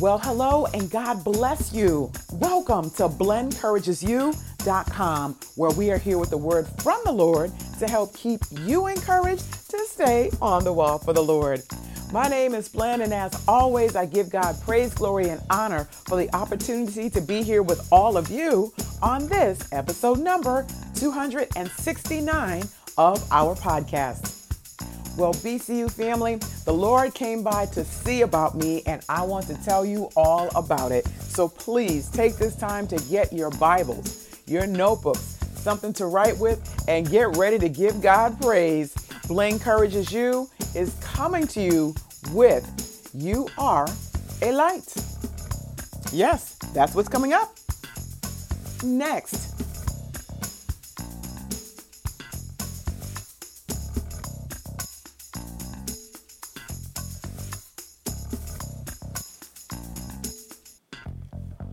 Well, hello and God bless you. Welcome to blenencouragesyou.com, where we are here with the word from the Lord to help keep you encouraged to stay on the wall for the Lord. My name is Blen, and as always, I give God praise, glory, and honor for the opportunity to be here with all of you on this episode number 269 of our podcast. Well, BCU family, the Lord came by to see about me, and I want to tell you all about it. So please take this time to get your Bibles, your notebooks, something to write with, and get ready to give God praise. Blen Encourages You is coming to you with You Are a Light. Yes, that's what's coming up. Next,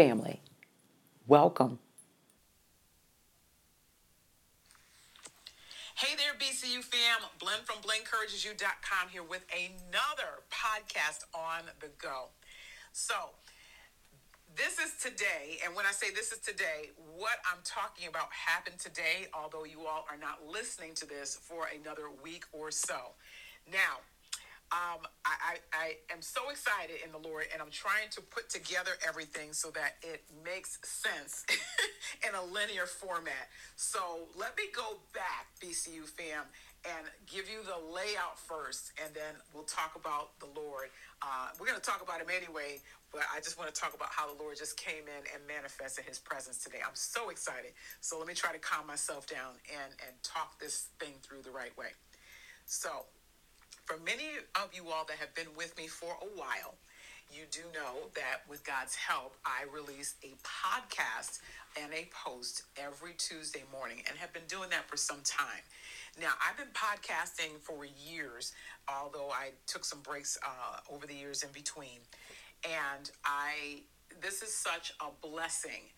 family. Welcome. Hey there, BCU fam. Blen from BlenCouragesYou.com here with another podcast on the go. So, this is today, and when I say this is today, what I'm talking about happened today, although you all are not listening to this for another week or so. Now, um, I, I, I am so excited in the Lord, and I'm trying to put together everything so that it makes sense in a linear format. So let me go back, BCU fam, and give you the layout first, and then we'll talk about the Lord. Uh, we're going to talk about him anyway, but I just want to talk about how the Lord just came in and manifested his presence today. I'm so excited. So let me try to calm myself down and, and talk this thing through the right way. So, for many of you all that have been with me for a while, you do know that with God's help, I release a podcast and a post every Tuesday morning and have been doing that for some time. Now, I've been podcasting for years, although I took some breaks uh, over the years in between. And I, this is such a blessing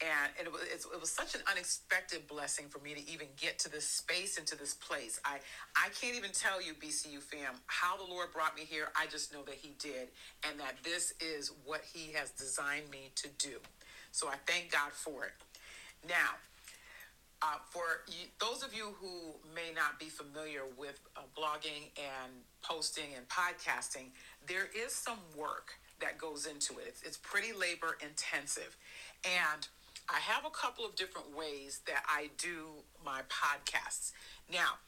and it was it was such an unexpected blessing for me to even get to this space and to this place. I I can't even tell you, BCU fam, how the Lord brought me here. I just know that He did, and that this is what He has designed me to do. So I thank God for it. Now. Uh, for you, those of you who may not be familiar with uh, blogging and posting and podcasting, there is some work that goes into it. It's, it's pretty labor intensive. And I have a couple of different ways that I do my podcasts. Now,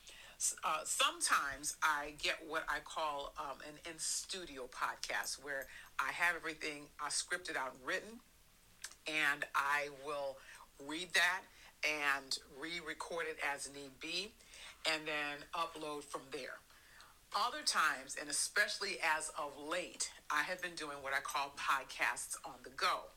uh, sometimes I get what I call um, an in studio podcast where I have everything uh, scripted out and written, and I will read that and re record it as need be, and then upload from there. Other times, and especially as of late, I have been doing what I call podcasts on the go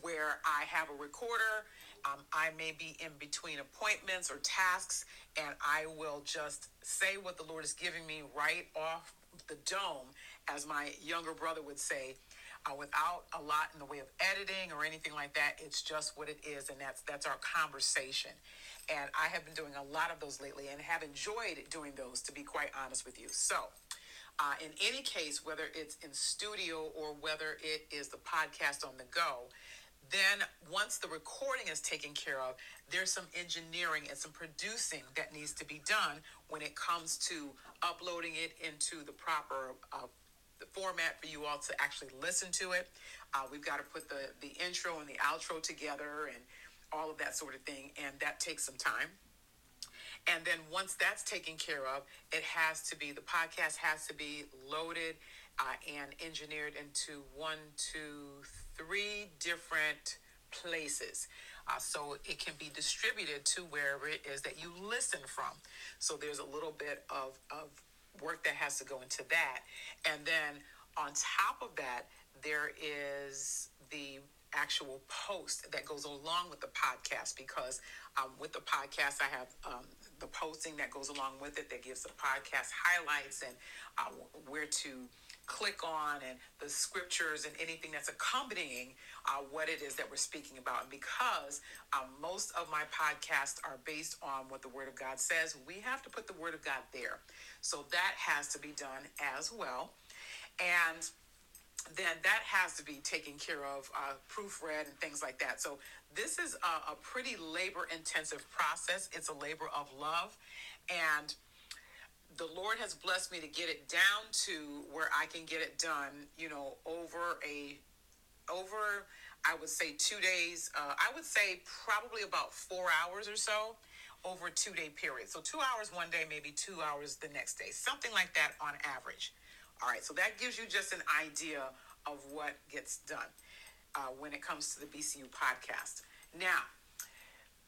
where I have a recorder. Um, I may be in between appointments or tasks, and I will just say what the Lord is giving me right off the dome, as my younger brother would say, uh, without a lot in the way of editing or anything like that. It's just what it is, and that's that's our conversation. And I have been doing a lot of those lately, and have enjoyed doing those. To be quite honest with you, so. Uh, in any case, whether it's in studio or whether it is the podcast on the go, then, once the recording is taken care of, there's some engineering and some producing that needs to be done when it comes to uploading it into the proper uh, format for you all to actually listen to it. Uh, we've got to put the the intro and the outro together and all of that sort of thing, and that takes some time. And then once that's taken care of, it has to be the podcast has to be loaded uh, and engineered into one, two, three different places. Uh, so it can be distributed to wherever it is that you listen from. So there's a little bit of, of work that has to go into that. And then on top of that, there is the actual post that goes along with the podcast because um, with the podcast i have um, the posting that goes along with it that gives the podcast highlights and uh, where to click on and the scriptures and anything that's accompanying uh, what it is that we're speaking about. And because um, most of my podcasts are based on what the Word of God says, we have to put the Word of God there. So that has to be done as well. And then that has to be taken care of, uh, proofread and things like that. So this is a, a pretty labor intensive process. It's a labor of love. And the Lord has blessed me to get it down to where I can get it done, you know, over a, over, I would say two days. Uh, I would say probably about four hours or so over a two day period. So two hours one day, maybe two hours the next day, something like that on average. All right, so that gives you just an idea of what gets done uh, when it comes to the BCU podcast. Now,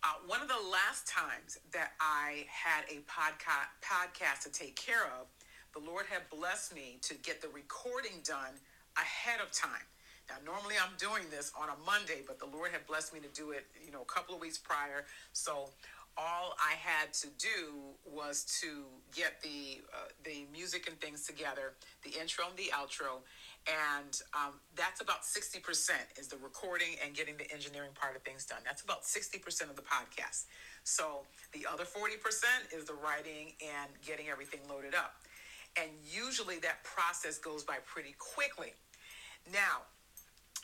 uh, one of the last times that I had a podca- podcast to take care of, the Lord had blessed me to get the recording done ahead of time. Now, normally I'm doing this on a Monday, but the Lord had blessed me to do it, you know, a couple of weeks prior. So all I had to do was to get the uh, the music and things together, the intro and the outro, and um, that's about 60% is the recording and getting the engineering part of things done. That's about 60% of the podcast. So the other 40% is the writing and getting everything loaded up. And usually that process goes by pretty quickly. Now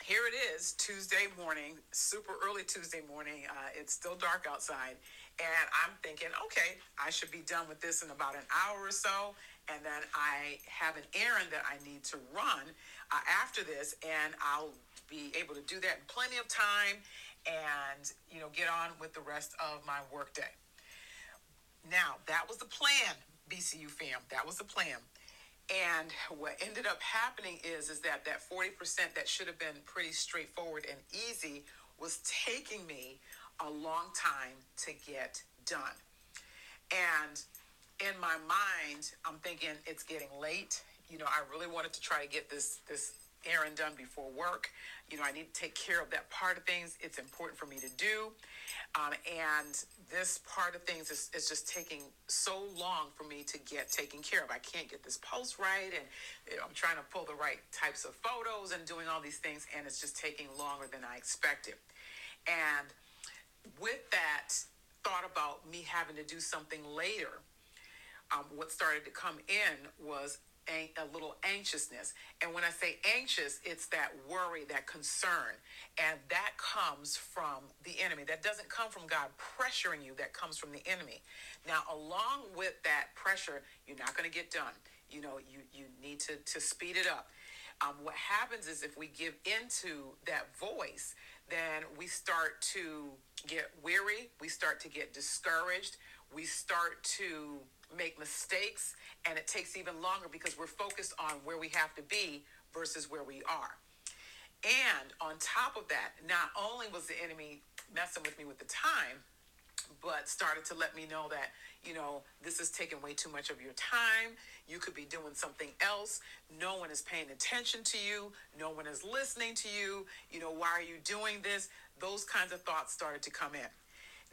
here it is tuesday morning super early tuesday morning uh, it's still dark outside and i'm thinking okay i should be done with this in about an hour or so and then I have an errand that I need to run uh, after this, and I'll be able to do that in plenty of time and you know get on with the rest of my workday. Now that was the plan, BCU fam. That was the plan. And what ended up happening is is that that 40% that should have been pretty straightforward and easy was taking me a long time to get done. And in my mind, I'm thinking it's getting late. You know, I really wanted to try to get this this errand done before work. You know, I need to take care of that part of things. It's important for me to do. Um, and this part of things is, is just taking so long for me to get taken care of. I can't get this post right, and you know, I'm trying to pull the right types of photos and doing all these things, and it's just taking longer than I expected. And with that, thought about me having to do something later um, what started to come in was a, a, little anxiousness. And when I say anxious, it's that worry, that concern. And that comes from the enemy. That doesn't come from God pressuring you, that comes from the enemy. Now, along with that pressure, you're not going to get done. You know, you, you need to, to speed it up. Um, what happens is if we give into that voice, then we start to get weary, we start to get discouraged, we start to make mistakes and it takes even longer because we're focused on where we have to be versus where we are. And on top of that, not only was the enemy messing with me with the time, but started to let me know that, you know, this is taking way too much of your time. You could be doing something else. No one is paying attention to you. No one is listening to you. You know, why are you doing this? Those kinds of thoughts started to come in.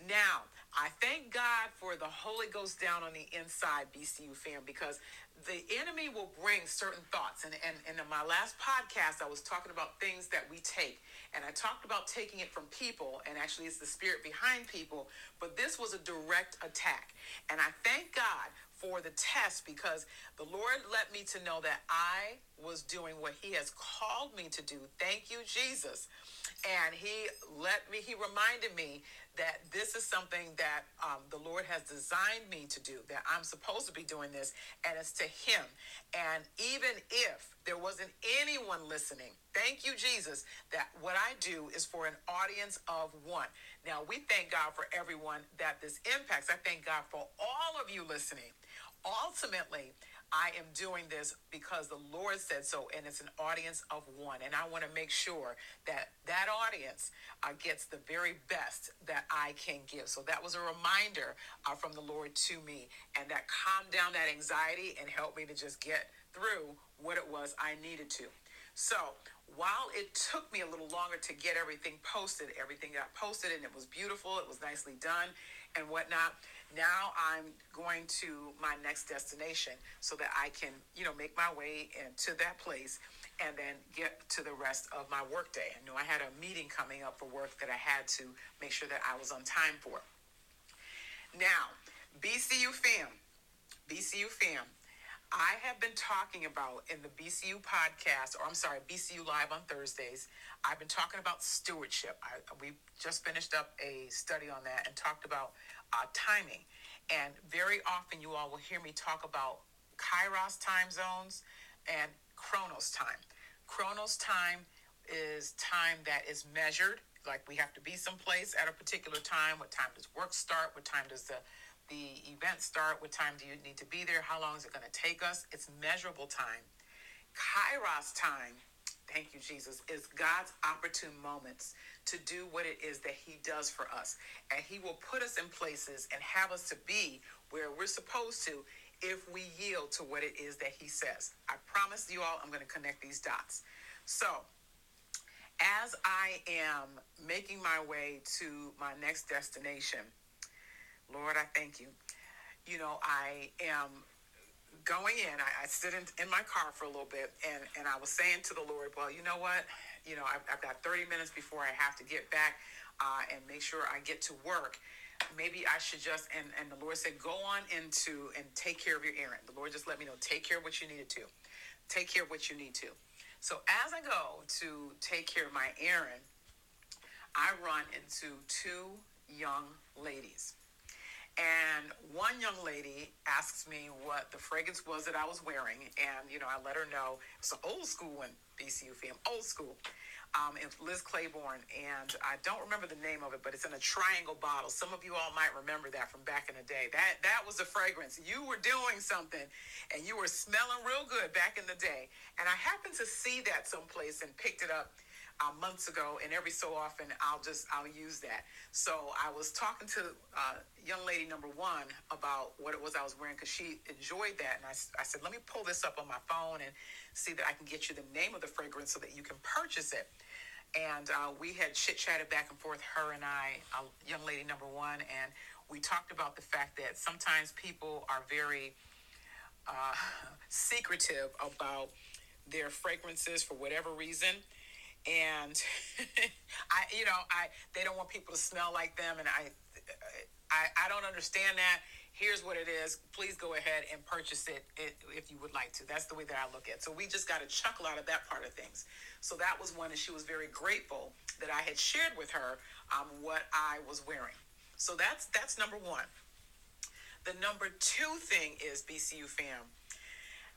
Now, I thank God for the Holy Ghost down on the inside, BCU fam, because the enemy will bring certain thoughts. And, and, and in my last podcast, I was talking about things that we take. And I talked about taking it from people, and actually, it's the spirit behind people. But this was a direct attack. And I thank God for the test because the Lord let me to know that I was doing what He has called me to do. Thank you, Jesus. And He let me, He reminded me that is something that um, the Lord has designed me to do, that I'm supposed to be doing this, and it's to Him. And even if there wasn't anyone listening, thank you, Jesus, that what I do is for an audience of one. Now, we thank God for everyone that this impacts. I thank God for all of you listening. Ultimately, I am doing this because the Lord said so, and it's an audience of one. And I want to make sure that that audience uh, gets the very best that I can give. So that was a reminder uh, from the Lord to me, and that calmed down that anxiety and helped me to just get through what it was I needed to. So while it took me a little longer to get everything posted, everything got posted and it was beautiful, it was nicely done and whatnot. Now I'm going to my next destination so that I can, you know, make my way into that place and then get to the rest of my workday. I know I had a meeting coming up for work that I had to make sure that I was on time for. Now, BCU fam, BCU fam, I have been talking about in the BCU podcast, or I'm sorry, BCU Live on Thursdays, I've been talking about stewardship. I, we just finished up a study on that and talked about uh, timing. And very often you all will hear me talk about Kairos time zones and Chronos time. Chronos time is time that is measured, like we have to be someplace at a particular time. What time does work start? What time does the the event start? What time do you need to be there? How long is it going to take us? It's measurable time. Kairos time, thank you, Jesus, is God's opportune moments to do what it is that He does for us. And He will put us in places and have us to be where we're supposed to if we yield to what it is that He says. I promise you all, I'm going to connect these dots. So, as I am making my way to my next destination, Lord, I thank you. You know, I am going in. I, I in, in my car for a little bit and, and I was saying to the Lord, well, you know what? You know, I've, I've got 30 minutes before I have to get back uh, and make sure I get to work. Maybe I should just, and, and the Lord said, go on into and take care of your errand. The Lord just let me know, take care of what you needed to. Take care of what you need to. So as I go to take care of my errand, I run into two young ladies. And one young lady asks me what the fragrance was that I was wearing. And, you know, I let her know it's an old school one, BCU film, old school. Um, it's Liz Claiborne, and I don't remember the name of it, but it's in a triangle bottle. Some of you all might remember that from back in the day. That that was a fragrance. You were doing something, and you were smelling real good back in the day. And I happened to see that someplace and picked it up uh, months ago, and every so often I'll just I'll use that. So I was talking to uh, young lady number one about what it was I was wearing because she enjoyed that, and I, I said, let me pull this up on my phone and see that I can get you the name of the fragrance so that you can purchase it. And uh, we had chit chatted back and forth, her and I, uh, young lady number one, and we talked about the fact that sometimes people are very uh, secretive about their fragrances for whatever reason and I, you know, I they don't want people to smell like them, and I, I, I don't understand that. Here's what it is. Please go ahead and purchase it if you would like to. That's the way that I look at. it. So we just got a chuckle out of that part of things. So that was one, and she was very grateful that I had shared with her um, what I was wearing. So that's that's number one. The number two thing is BCU fam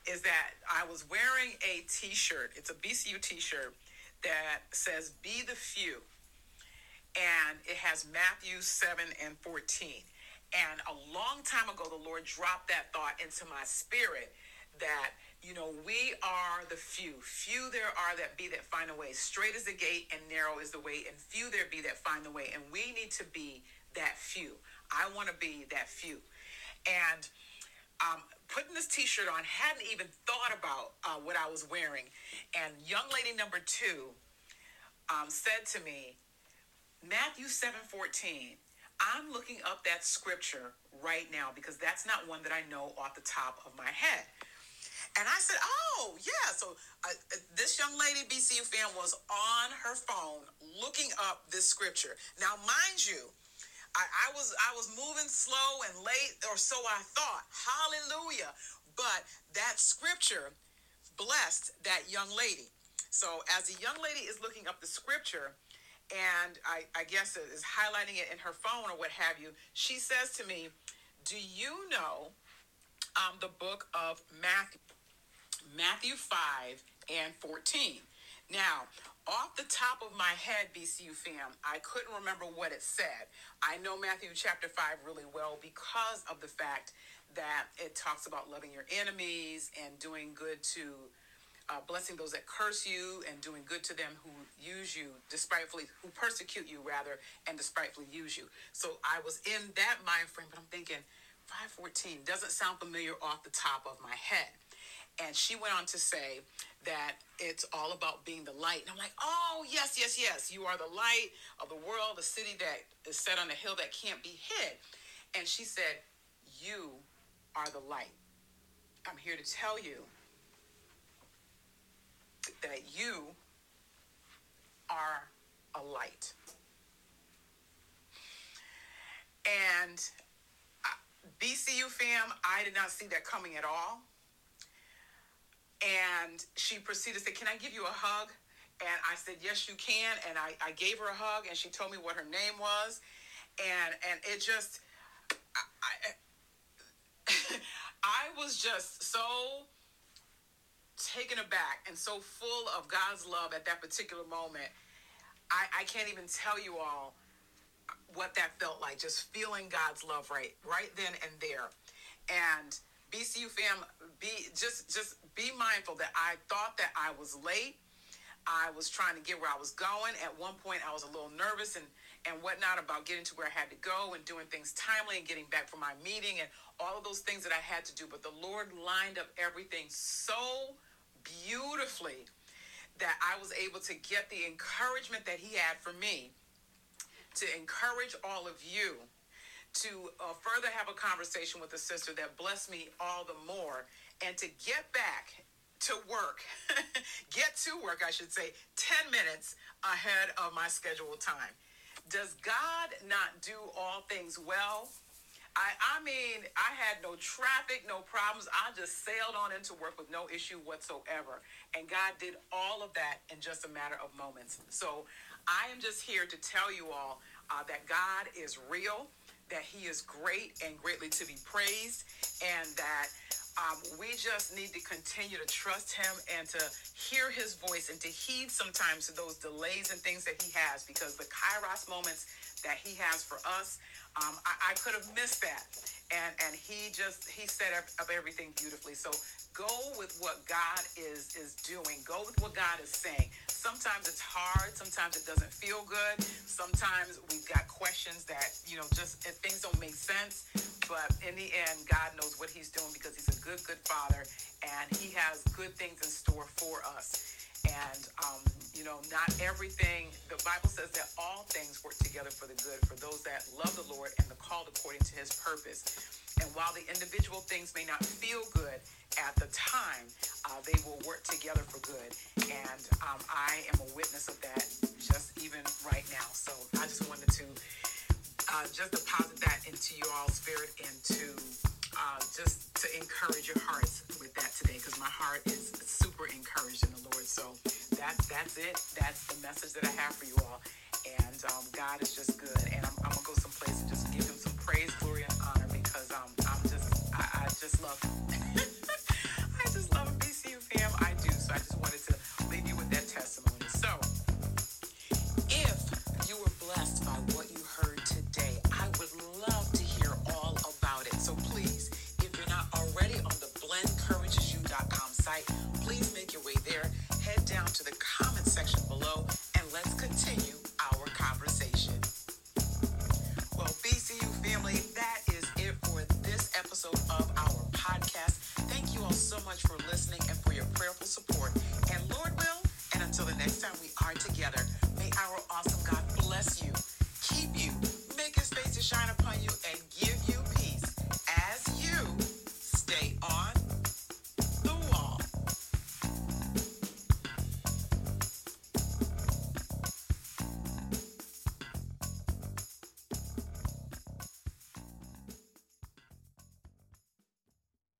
is that I was wearing a T-shirt. It's a BCU T-shirt that says, Be the few. And it has Matthew 7 and 14. And a long time ago, the Lord dropped that thought into my spirit that, you know, we are the few. Few there are that be that find a way. Straight is the gate and narrow is the way, and few there be that find the way. And we need to be that few. I want to be that few. And um, putting this t-shirt on hadn't even thought about uh, what i was wearing and young lady number two um, said to me matthew 7 14 i'm looking up that scripture right now because that's not one that i know off the top of my head and I said, "Oh, yeah." So uh, this young lady, BCU fan, was on her phone looking up this scripture. Now, mind you, I, I was I was moving slow and late, or so I thought. Hallelujah. But that scripture blessed that young lady. So as the young lady is looking up the scripture, and I, I guess it is highlighting it in her phone or what have you, she says to me, Do you know um, the book of Matthew, Matthew 5 and 14. Now, off the top of my head, BCU fam, I couldn't remember what it said. I know Matthew chapter 5 really well because of the fact that it talks about loving your enemies and doing good to uh, blessing those that curse you and doing good to them who use you despitefully, who persecute you rather, and despitefully use you. So I was in that mind frame, but I'm thinking 514 doesn't sound familiar off the top of my head. And she went on to say that it's all about being the light. And I'm like, oh, yes, yes, yes. You are the light of the world, the city that is set on a hill that can't be hid. And she said, You are the light. I'm here to tell you that you are a light. And uh, BCU fam, I did not see that coming at all. And she proceeded to say, Can I give you a hug? And I said, Yes, you can. And I, I gave her a hug and she told me what her name was. And and it just I, I, was just so taken aback and so full of God's love at that particular moment. I, I can't even tell you all what that felt like, just feeling God's love right right then and there. And BCU fam, be just just be mindful that I thought that I was late. I was trying to get where I was going. At one point, I was a little nervous and and whatnot about getting to where I had to go and doing things timely and getting back from my meeting and all of those things that I had to do. But the Lord lined up everything so beautifully that I was able to get the encouragement that He had for me to encourage all of you to uh, further have a conversation with a sister that blessed me all the more and to get back to work, get to work, I should say, 10 minutes ahead of my scheduled time. Does God not do all things well? I, I mean, I had no traffic, no problems. I just sailed on into work with no issue whatsoever. And God did all of that in just a matter of moments. So I am just here to tell you all uh, that God is real, that He is great and greatly to be praised, and that um, we just need to continue to trust him and to hear his voice and to heed sometimes to those delays and things that he has because the kairos moments that he has for us um, I, I could have missed that. And and he just he set up, up everything beautifully. So go with what god is is doing. Go with what god is saying. Sometimes it's hard. Sometimes it doesn't feel good. Sometimes we've got questions that you know just things don't make sense. But in the end god knows what he's doing because he's a good good father and he has good things in store for us and, um, you know, not everything, the Bible says that all things work together for the good for those that love the Lord and the called according to his purpose. And while the individual things may not feel good at the time, uh, they will work together for good. And um, I am a witness of that just even right now. So I just wanted to uh, just deposit that into you all's spirit and to uh, just to encourage your hearts with that today So that's that's it. That's the message that I have for you all. And um, God is just good. And I'm, I'm, gonna go someplace and just give Him some praise, glory, and honor because um, I'm just I, I just love Him. I just love BCU fam. I do. So I just wanted to leave you with that testimony. So if you were blessed by what you heard today, I would love to hear all about it. So please, if you're not already on the blenencouragesyou.com site, please make your